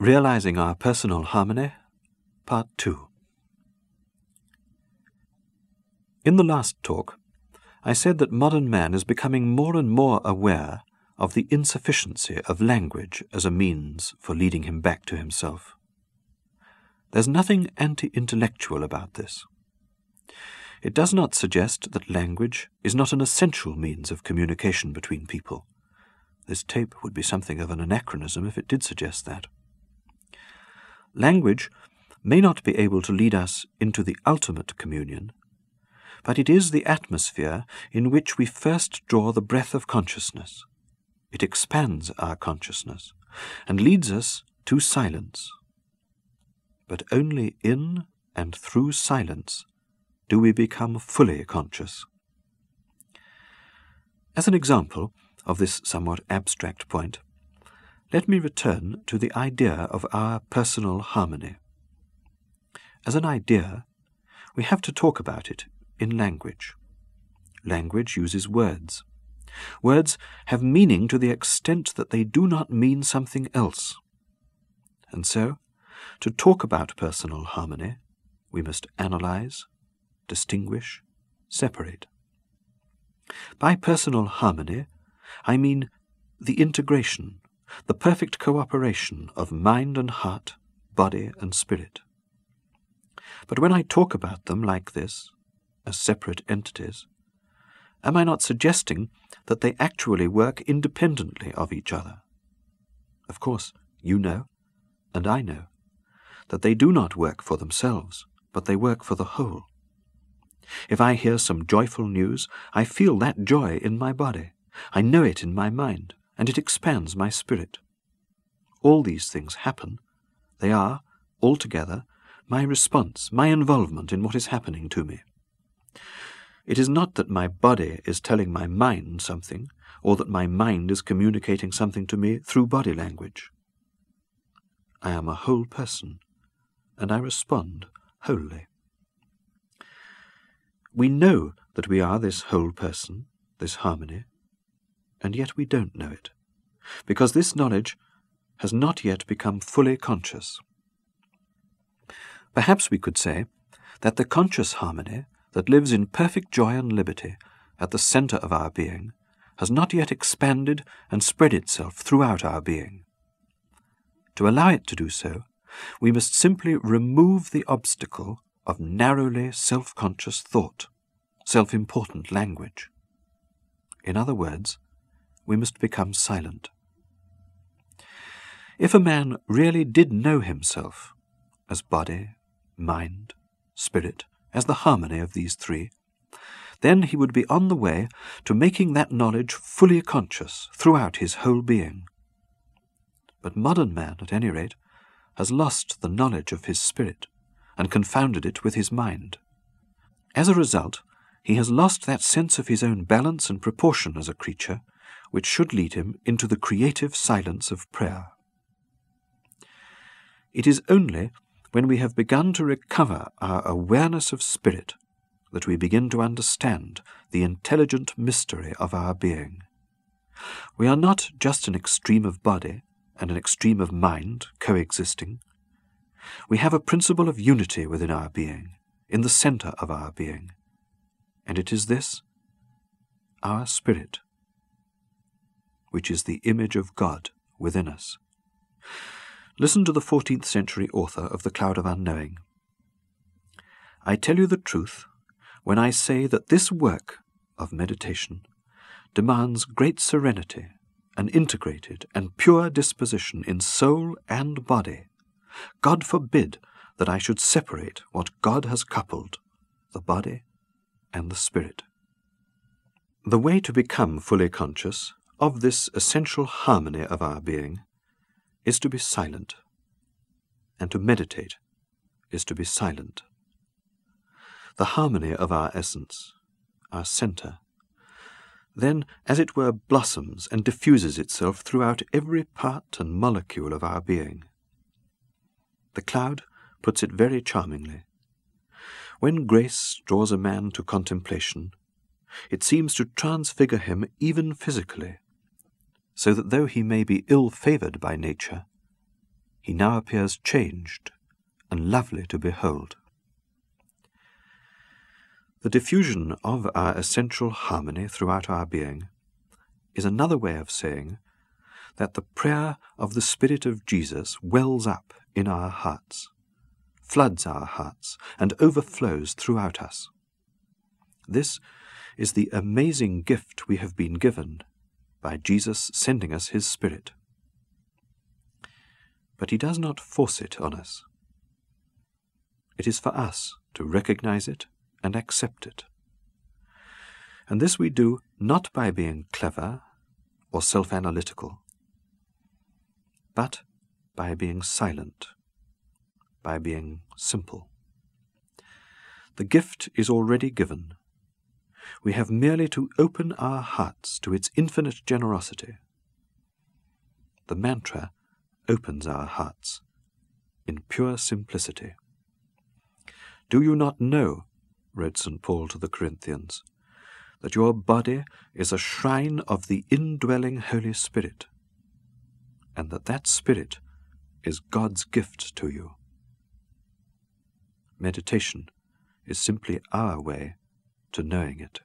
Realizing Our Personal Harmony, Part 2. In the last talk, I said that modern man is becoming more and more aware of the insufficiency of language as a means for leading him back to himself. There's nothing anti intellectual about this. It does not suggest that language is not an essential means of communication between people. This tape would be something of an anachronism if it did suggest that. Language may not be able to lead us into the ultimate communion, but it is the atmosphere in which we first draw the breath of consciousness. It expands our consciousness and leads us to silence. But only in and through silence do we become fully conscious. As an example of this somewhat abstract point, let me return to the idea of our personal harmony. As an idea, we have to talk about it in language. Language uses words. Words have meaning to the extent that they do not mean something else. And so, to talk about personal harmony, we must analyze, distinguish, separate. By personal harmony, I mean the integration the perfect cooperation of mind and heart, body and spirit. But when I talk about them like this, as separate entities, am I not suggesting that they actually work independently of each other? Of course, you know, and I know, that they do not work for themselves, but they work for the whole. If I hear some joyful news, I feel that joy in my body. I know it in my mind and it expands my spirit. All these things happen. They are, altogether, my response, my involvement in what is happening to me. It is not that my body is telling my mind something, or that my mind is communicating something to me through body language. I am a whole person, and I respond wholly. We know that we are this whole person, this harmony, and yet we don't know it, because this knowledge has not yet become fully conscious. Perhaps we could say that the conscious harmony that lives in perfect joy and liberty at the centre of our being has not yet expanded and spread itself throughout our being. To allow it to do so, we must simply remove the obstacle of narrowly self conscious thought, self important language. In other words, we must become silent. If a man really did know himself as body, mind, spirit, as the harmony of these three, then he would be on the way to making that knowledge fully conscious throughout his whole being. But modern man, at any rate, has lost the knowledge of his spirit and confounded it with his mind. As a result, he has lost that sense of his own balance and proportion as a creature which should lead him into the creative silence of prayer. It is only when we have begun to recover our awareness of spirit that we begin to understand the intelligent mystery of our being. We are not just an extreme of body and an extreme of mind coexisting. We have a principle of unity within our being, in the centre of our being, and it is this, our spirit, which is the image of God within us. Listen to the 14th century author of The Cloud of Unknowing. I tell you the truth when I say that this work of meditation demands great serenity, an integrated and pure disposition in soul and body. God forbid that I should separate what God has coupled, the body and the spirit. The way to become fully conscious of this essential harmony of our being is to be silent, and to meditate is to be silent. The harmony of our essence, our centre, then, as it were, blossoms and diffuses itself throughout every part and molecule of our being. The cloud puts it very charmingly. When grace draws a man to contemplation, it seems to transfigure him even physically so that though he may be ill favoured by nature, he now appears changed and lovely to behold. The diffusion of our essential harmony throughout our being is another way of saying that the prayer of the Spirit of Jesus wells up in our hearts, floods our hearts, and overflows throughout us. This is the amazing gift we have been given by Jesus sending us his Spirit. But he does not force it on us. It is for us to recognize it and accept it. And this we do not by being clever or self analytical, but by being silent, by being simple. The gift is already given. We have merely to open our hearts to its infinite generosity. The mantra opens our hearts in pure simplicity. Do you not know wrote St. Paul to the Corinthians, that your body is a shrine of the indwelling Holy Spirit, and that that Spirit is God's gift to you. Meditation is simply our way to knowing it.